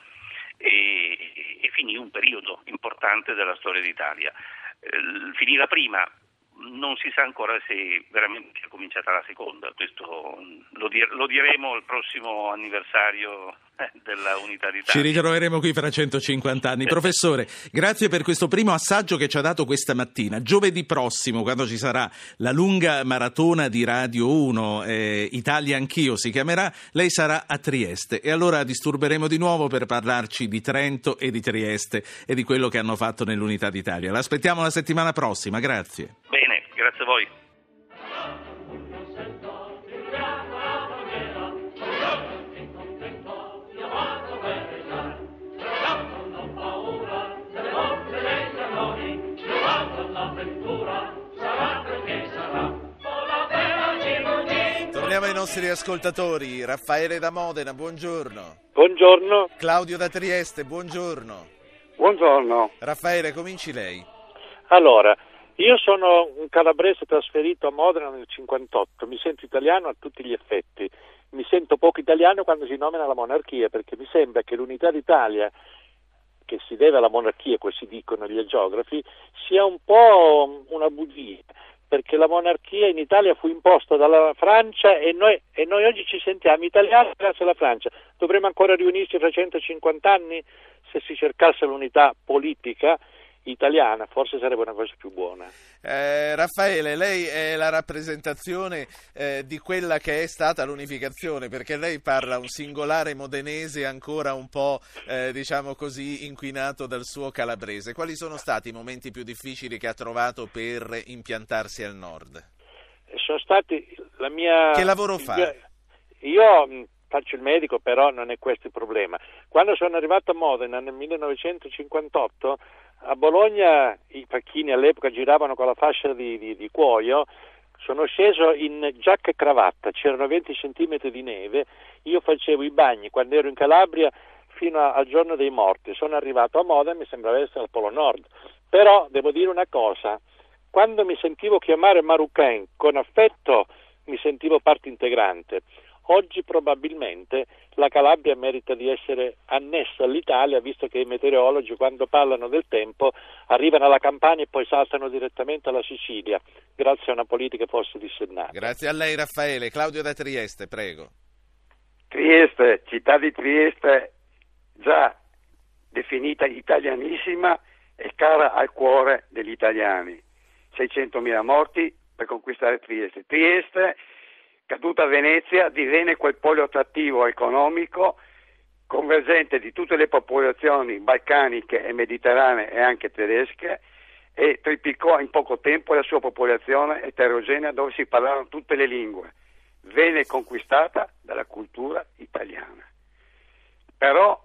e, e finì un periodo importante della storia d'Italia. Eh, finì la prima, non si sa ancora se veramente è cominciata la seconda, questo lo, dir- lo diremo al prossimo anniversario della unità d'Italia. Ci ritroveremo qui fra 150 anni. Professore, grazie per questo primo assaggio che ci ha dato questa mattina. Giovedì prossimo, quando ci sarà la lunga maratona di Radio 1, eh, Italia Anch'io si chiamerà, lei sarà a Trieste e allora disturberemo di nuovo per parlarci di Trento e di Trieste e di quello che hanno fatto nell'unità d'Italia. L'aspettiamo la settimana prossima, grazie. Bene, grazie a voi. Torniamo ai nostri ascoltatori. Raffaele da Modena, buongiorno. Buongiorno. Claudio da Trieste, buongiorno. Buongiorno. Raffaele, cominci lei. Allora, io sono un calabrese trasferito a Modena nel 58, mi sento italiano a tutti gli effetti. Mi sento poco italiano quando si nomina la monarchia perché mi sembra che l'unità d'Italia che si deve alla monarchia, così dicono gli geografi, sia un po' una bugia perché la monarchia in Italia fu imposta dalla Francia e noi, e noi, oggi ci sentiamo italiani grazie alla Francia. Dovremmo ancora riunirci fra 150 anni se si cercasse l'unità politica italiana, forse sarebbe una cosa più buona. Eh, Raffaele, lei è la rappresentazione eh, di quella che è stata l'unificazione, perché lei parla un singolare modenese ancora un po', eh, diciamo così, inquinato dal suo calabrese. Quali sono stati i momenti più difficili che ha trovato per impiantarsi al nord? Sono stati la mia... Che lavoro fa? Io faccio il medico, però non è questo il problema. Quando sono arrivato a Modena nel 1958 a Bologna i pacchini all'epoca giravano con la fascia di, di, di cuoio, sono sceso in giacca e cravatta, c'erano 20 cm di neve, io facevo i bagni quando ero in Calabria fino a, al giorno dei morti, sono arrivato a Modena e mi sembrava essere al Polo Nord, però devo dire una cosa, quando mi sentivo chiamare Marocain con affetto mi sentivo parte integrante, Oggi probabilmente la Calabria merita di essere annessa all'Italia, visto che i meteorologi quando parlano del tempo arrivano alla Campania e poi saltano direttamente alla Sicilia, grazie a una politica forse dissennata. Grazie a lei Raffaele. Claudio da Trieste, prego. Trieste, città di Trieste, già definita italianissima e cara al cuore degli italiani. 600.000 morti per conquistare Trieste. Trieste caduta Venezia divenne quel polo attrattivo economico convergente di tutte le popolazioni balcaniche e mediterranee e anche tedesche e triplicò in poco tempo la sua popolazione eterogenea dove si parlavano tutte le lingue. Venne conquistata dalla cultura italiana. Però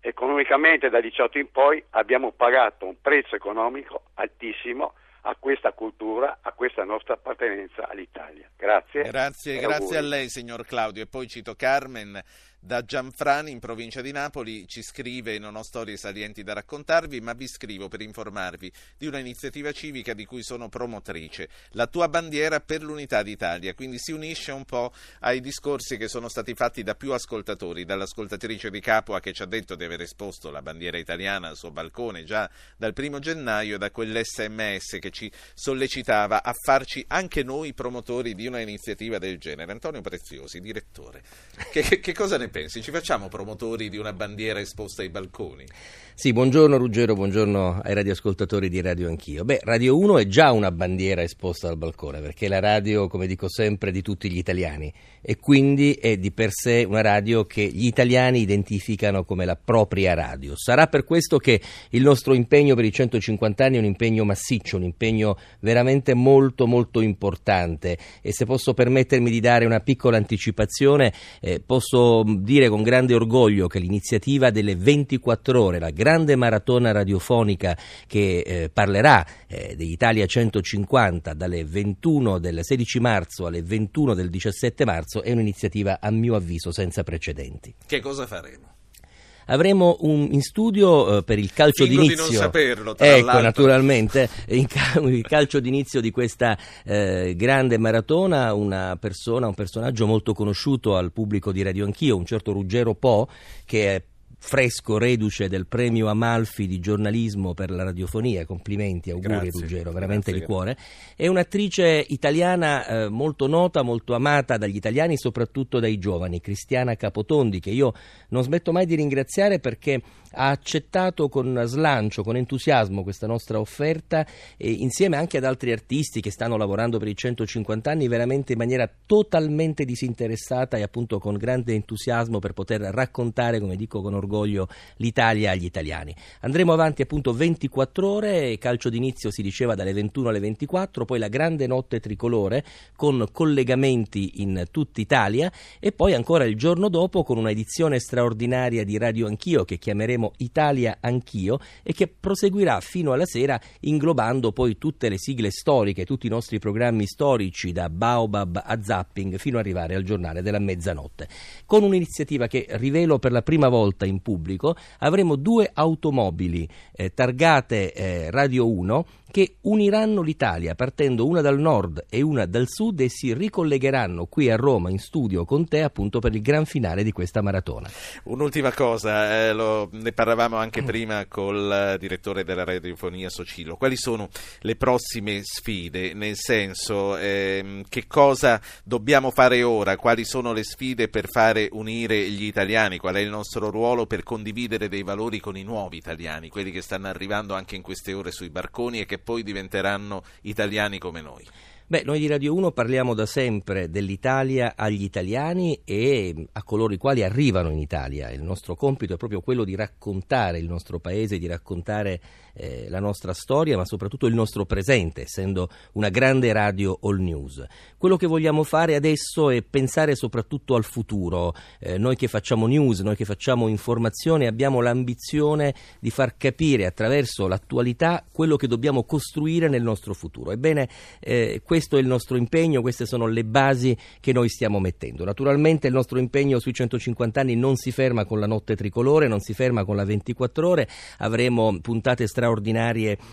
economicamente dal 18 in poi abbiamo pagato un prezzo economico altissimo a questa cultura, a questa nostra appartenenza all'Italia. Grazie. Grazie, grazie a lei signor Claudio. E poi cito Carmen da Gianfrani in provincia di Napoli ci scrive non ho storie salienti da raccontarvi ma vi scrivo per informarvi di una iniziativa civica di cui sono promotrice la tua bandiera per l'unità d'Italia. Quindi si unisce un po' ai discorsi che sono stati fatti da più ascoltatori dall'ascoltatrice di Capua che ci ha detto di aver esposto la bandiera italiana al suo balcone già dal primo gennaio da quell'SMS che ci sollecitava a farci anche noi promotori di una iniziativa del genere. Antonio Preziosi, direttore che, che cosa ne pensi? Ci facciamo promotori di una bandiera esposta ai balconi? Sì, buongiorno Ruggero, buongiorno ai radioascoltatori di Radio Anch'io. Beh, Radio 1 è già una bandiera esposta al balcone, perché è la radio, come dico sempre, di tutti gli italiani e quindi è di per sé una radio che gli italiani identificano come la propria radio. Sarà per questo che il nostro impegno per i 150 anni è un impegno massiccio, un impegno veramente molto molto importante e se posso permettermi di dare una piccola anticipazione, eh, posso dire con grande orgoglio che l'iniziativa delle 24 ore, la grande maratona radiofonica che eh, parlerà eh, dell'Italia 150 dalle 21 del 16 marzo alle 21 del 17 marzo è un'iniziativa a mio avviso senza precedenti. Che cosa faremo? Avremo un, in studio eh, per il calcio Fingo d'inizio. di non saperlo, tra ecco, l'altro. naturalmente, ca- il calcio d'inizio di questa eh, grande maratona, una persona, un personaggio molto conosciuto al pubblico di Radio Anch'io, un certo Ruggero Po, che è fresco reduce del premio Amalfi di giornalismo per la radiofonia, complimenti, auguri Grazie, Ruggero, veramente grazie. di cuore, è un'attrice italiana eh, molto nota, molto amata dagli italiani, soprattutto dai giovani, Cristiana Capotondi, che io non smetto mai di ringraziare perché ha accettato con slancio, con entusiasmo questa nostra offerta e insieme anche ad altri artisti che stanno lavorando per i 150 anni veramente in maniera totalmente disinteressata e appunto con grande entusiasmo per poter raccontare, come dico con orgoglio, l'Italia agli italiani. Andremo avanti appunto 24 ore, calcio d'inizio si diceva dalle 21 alle 24, poi la grande notte tricolore con collegamenti in tutta Italia e poi ancora il giorno dopo con una edizione straordinaria di Radio Anch'io che chiameremo Italia Anch'io e che proseguirà fino alla sera inglobando poi tutte le sigle storiche, tutti i nostri programmi storici da Baobab a Zapping fino ad arrivare al giornale della mezzanotte. Con un'iniziativa che rivelo per la prima volta in pubblico, avremo due automobili eh, targate eh, Radio 1 che uniranno l'Italia partendo una dal nord e una dal sud e si ricollegheranno qui a Roma in studio con te appunto per il gran finale di questa maratona. Un'ultima cosa, eh, lo- ne parlavamo anche prima col eh, direttore della radiofonia Socilo. Quali sono le prossime sfide? Nel senso, ehm, che cosa dobbiamo fare ora? Quali sono le sfide per fare unire gli italiani? Qual è il nostro ruolo per condividere dei valori con i nuovi italiani, quelli che stanno arrivando anche in queste ore sui barconi e che poi diventeranno italiani come noi? Beh, noi di Radio 1 parliamo da sempre dell'Italia agli italiani e a coloro i quali arrivano in Italia. Il nostro compito è proprio quello di raccontare il nostro paese, di raccontare eh, la nostra storia, ma soprattutto il nostro presente, essendo una grande radio all news. Quello che vogliamo fare adesso è pensare soprattutto al futuro. Eh, noi che facciamo news, noi che facciamo informazione, abbiamo l'ambizione di far capire attraverso l'attualità quello che dobbiamo costruire nel nostro futuro. Ebbene, eh, questo è il nostro impegno, queste sono le basi che noi stiamo mettendo. Naturalmente il nostro impegno sui 150 anni non si ferma con la notte tricolore, non si ferma con la 24 ore, avremo puntate straordinarie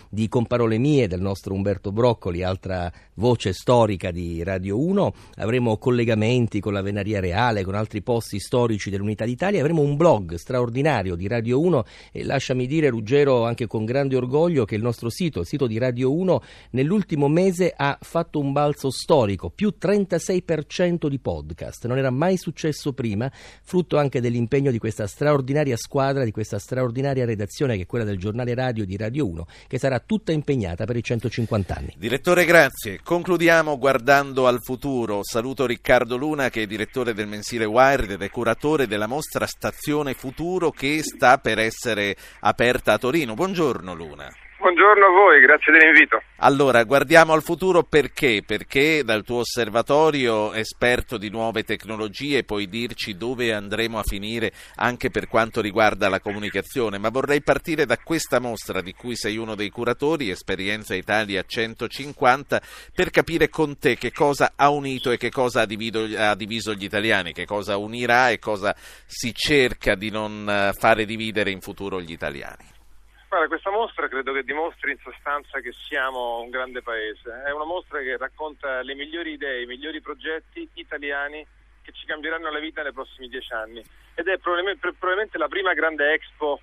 di Comparole mie del nostro Umberto Broccoli, altra voce storica di Radio 1, avremo collegamenti con la Venaria Reale, con altri posti storici dell'Unità d'Italia, avremo un blog straordinario di Radio 1 e lasciami dire Ruggero anche con grande orgoglio che il nostro sito, il sito di Radio 1, nell'ultimo mese ha fatto un balzo storico, più 36% di podcast, non era mai successo prima, frutto anche dell'impegno di questa straordinaria squadra, di questa straordinaria redazione che è quella del giornale radio di Radio 1, che sarà tutta impegnata per i 150 anni. Direttore, grazie. Concludiamo guardando al futuro. Saluto Riccardo Luna, che è direttore del mensile Wired ed è curatore della mostra Stazione Futuro che sta per essere aperta a Torino. Buongiorno Luna. Buongiorno a voi, grazie dell'invito. Allora, guardiamo al futuro perché? Perché dal tuo osservatorio esperto di nuove tecnologie puoi dirci dove andremo a finire anche per quanto riguarda la comunicazione, ma vorrei partire da questa mostra di cui sei uno dei curatori, Esperienza Italia 150, per capire con te che cosa ha unito e che cosa ha divido- ha diviso gli italiani, che cosa unirà e cosa si cerca di non eh, fare dividere in futuro gli italiani. Guarda, questa mostra credo che dimostri in sostanza che siamo un grande paese. È una mostra che racconta le migliori idee, i migliori progetti italiani che ci cambieranno la vita nei prossimi dieci anni. Ed è probabilmente, la prima grande expo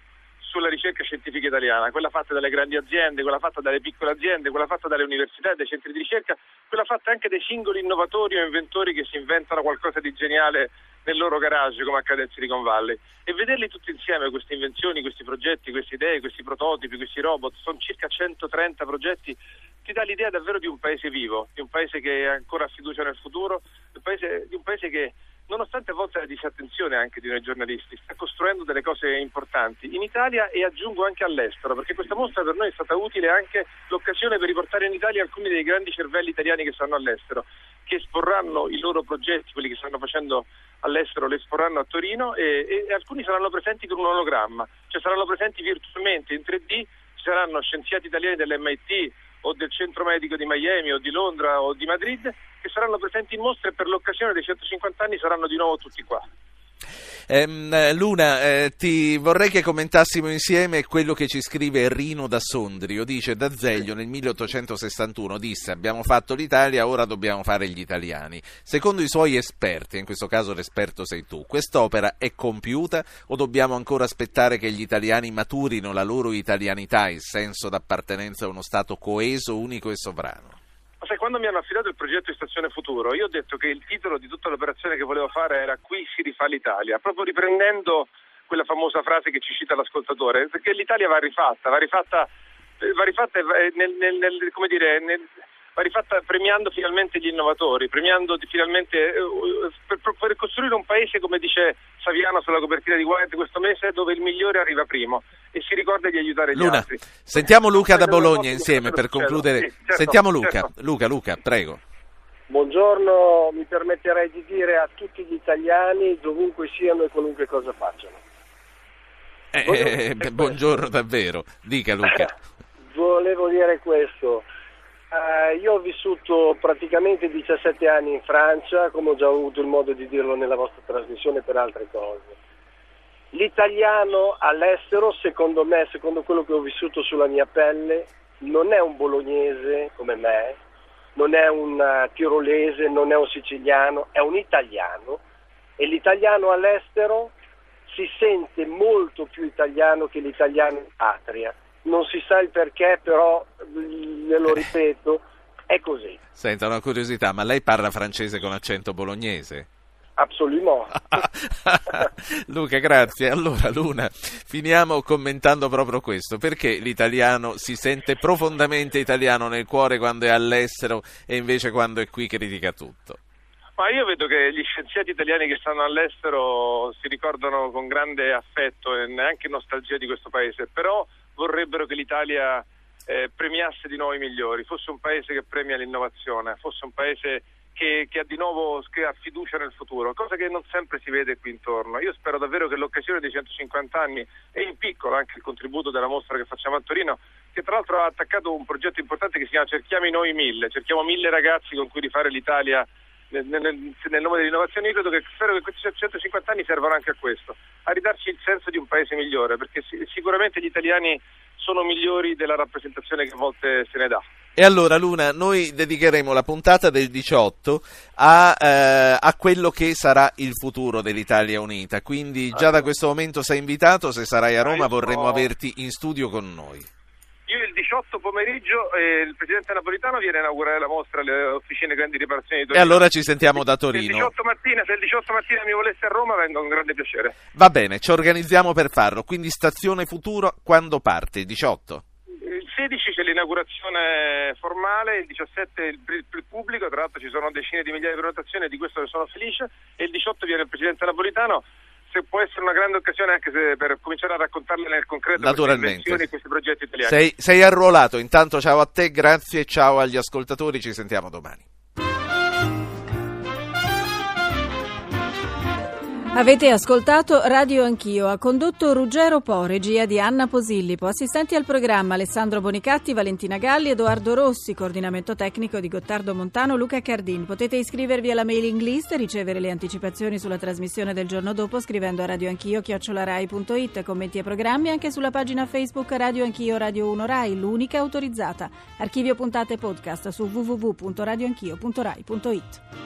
sulla ricerca scientifica italiana, quella fatta dalle grandi aziende, quella fatta dalle piccole aziende, quella fatta dalle università, dai centri di ricerca, quella fatta anche dai singoli innovatori o inventori che si inventano qualcosa di geniale nel loro garage come accade a Silicon Valley. E vederli tutti insieme queste invenzioni, questi progetti, queste idee, questi prototipi, questi robot, sono circa 130 progetti, ti dà l'idea davvero di un paese vivo, di un paese che ancora ha fiducia nel futuro, di un paese, di un paese che nonostante a volte la disattenzione anche di noi giornalisti, sta costruendo delle cose importanti in Italia e aggiungo anche all'estero, perché questa mostra per noi è stata utile anche l'occasione per riportare in Italia alcuni dei grandi cervelli italiani che stanno all'estero, che esporranno i loro progetti, quelli che stanno facendo all'estero, li esporranno a Torino e, e, e alcuni saranno presenti con un ologramma, cioè saranno presenti virtualmente in 3D, ci saranno scienziati italiani dell'MIT o del centro medico di Miami o di Londra o di Madrid che saranno presenti in mostra e per l'occasione dei 150 anni saranno di nuovo tutti qua. Eh, Luna, eh, ti vorrei che commentassimo insieme quello che ci scrive Rino da Sondrio. Dice D'Azeglio nel 1861 disse abbiamo fatto l'Italia, ora dobbiamo fare gli italiani. Secondo i suoi esperti, in questo caso l'esperto sei tu, quest'opera è compiuta o dobbiamo ancora aspettare che gli italiani maturino la loro italianità, il senso d'appartenenza a uno Stato coeso, unico e sovrano? Ma sai, quando mi hanno affidato il progetto di Stazione Futuro, io ho detto che il titolo di tutta l'operazione che volevo fare era Qui si rifà l'Italia, proprio riprendendo quella famosa frase che ci cita l'ascoltatore, perché l'Italia va rifatta, va rifatta, va rifatta nel, nel, nel, come dire, nel, va rifatta premiando finalmente gli innovatori, premiando finalmente eh, per, per, costruire un paese, come dice Saviano sulla copertina di Wired questo mese, dove il migliore arriva primo e si ricorda di aiutare gli Luna, altri. Sentiamo Luca da Bologna insieme per concludere. Sì, certo, sentiamo Luca, certo. Luca, Luca, prego. Buongiorno, mi permetterei di dire a tutti gli italiani, dovunque siano e qualunque cosa facciano. Eh, eh, buongiorno davvero, dica Luca. Volevo dire questo. Eh, io ho vissuto praticamente 17 anni in Francia, come ho già avuto il modo di dirlo nella vostra trasmissione per altre cose. L'italiano all'estero, secondo me, secondo quello che ho vissuto sulla mia pelle, non è un bolognese come me, non è un uh, tirolese, non è un siciliano, è un italiano e l'italiano all'estero si sente molto più italiano che l'italiano in patria. Non si sa il perché, però glielo ripeto, è così. Senta una curiosità, ma lei parla francese con accento bolognese? Absolument. Luca, grazie. Allora, Luna, finiamo commentando proprio questo. Perché l'italiano si sente profondamente italiano nel cuore quando è all'estero e invece quando è qui critica tutto? Ma io vedo che gli scienziati italiani che stanno all'estero si ricordano con grande affetto e neanche nostalgia di questo paese, però vorrebbero che l'Italia eh, premiasse di nuovo i migliori, fosse un paese che premia l'innovazione, fosse un paese che, che, ha di nuovo che ha fiducia nel futuro, cosa che non sempre si vede qui intorno. Io spero davvero che l'occasione dei 150 anni e in piccolo anche il contributo della mostra che facciamo a Torino, che tra l'altro ha attaccato un progetto importante che si chiama Cerchiamo i noi mille, cerchiamo mille ragazzi con cui rifare l'Italia nel, nel, nel nome dell'innovazione. Io credo che spero che questi 150 anni servano anche a questo, a ridarci il senso di un paese migliore, perché sicuramente gli italiani sono migliori della rappresentazione che a volte se ne dà. E allora Luna, noi dedicheremo la puntata del 18 a, eh, a, quello che sarà il futuro dell'Italia Unita, quindi già da questo momento sei invitato, se sarai a Roma vorremmo averti in studio con noi. Io il 18 pomeriggio eh, il Presidente Napolitano viene a inaugurare la mostra alle officine grandi riparazioni di Torino. E allora ci sentiamo da Torino. Se il 18 mattina, se il 18 mattina mi volesse a Roma vengo con grande piacere. Va bene, ci organizziamo per farlo, quindi Stazione Futuro quando parte? Il 18? Il 16 c'è l'inaugurazione formale, il 17 il, il pubblico, tra l'altro ci sono decine di migliaia di prenotazioni, di questo ne sono felice, e il 18 viene il Presidente Napolitano, se può essere una grande occasione anche per cominciare a raccontarle nel concreto Naturalmente. questi progetti italiani. Sei, sei arruolato, intanto ciao a te, grazie, ciao agli ascoltatori, ci sentiamo domani. Avete ascoltato Radio Anch'io, ha condotto Ruggero Po, regia di Anna Posillipo, assistenti al programma Alessandro Bonicatti, Valentina Galli, Edoardo Rossi, coordinamento tecnico di Gottardo Montano, Luca Cardin. Potete iscrivervi alla mailing list e ricevere le anticipazioni sulla trasmissione del giorno dopo scrivendo a radioanchio chiocciolarai.it, commenti e programmi anche sulla pagina Facebook Radio Anch'io Radio 1 Rai, l'unica autorizzata. Archivio puntate podcast su www.radioanchio.rai.it.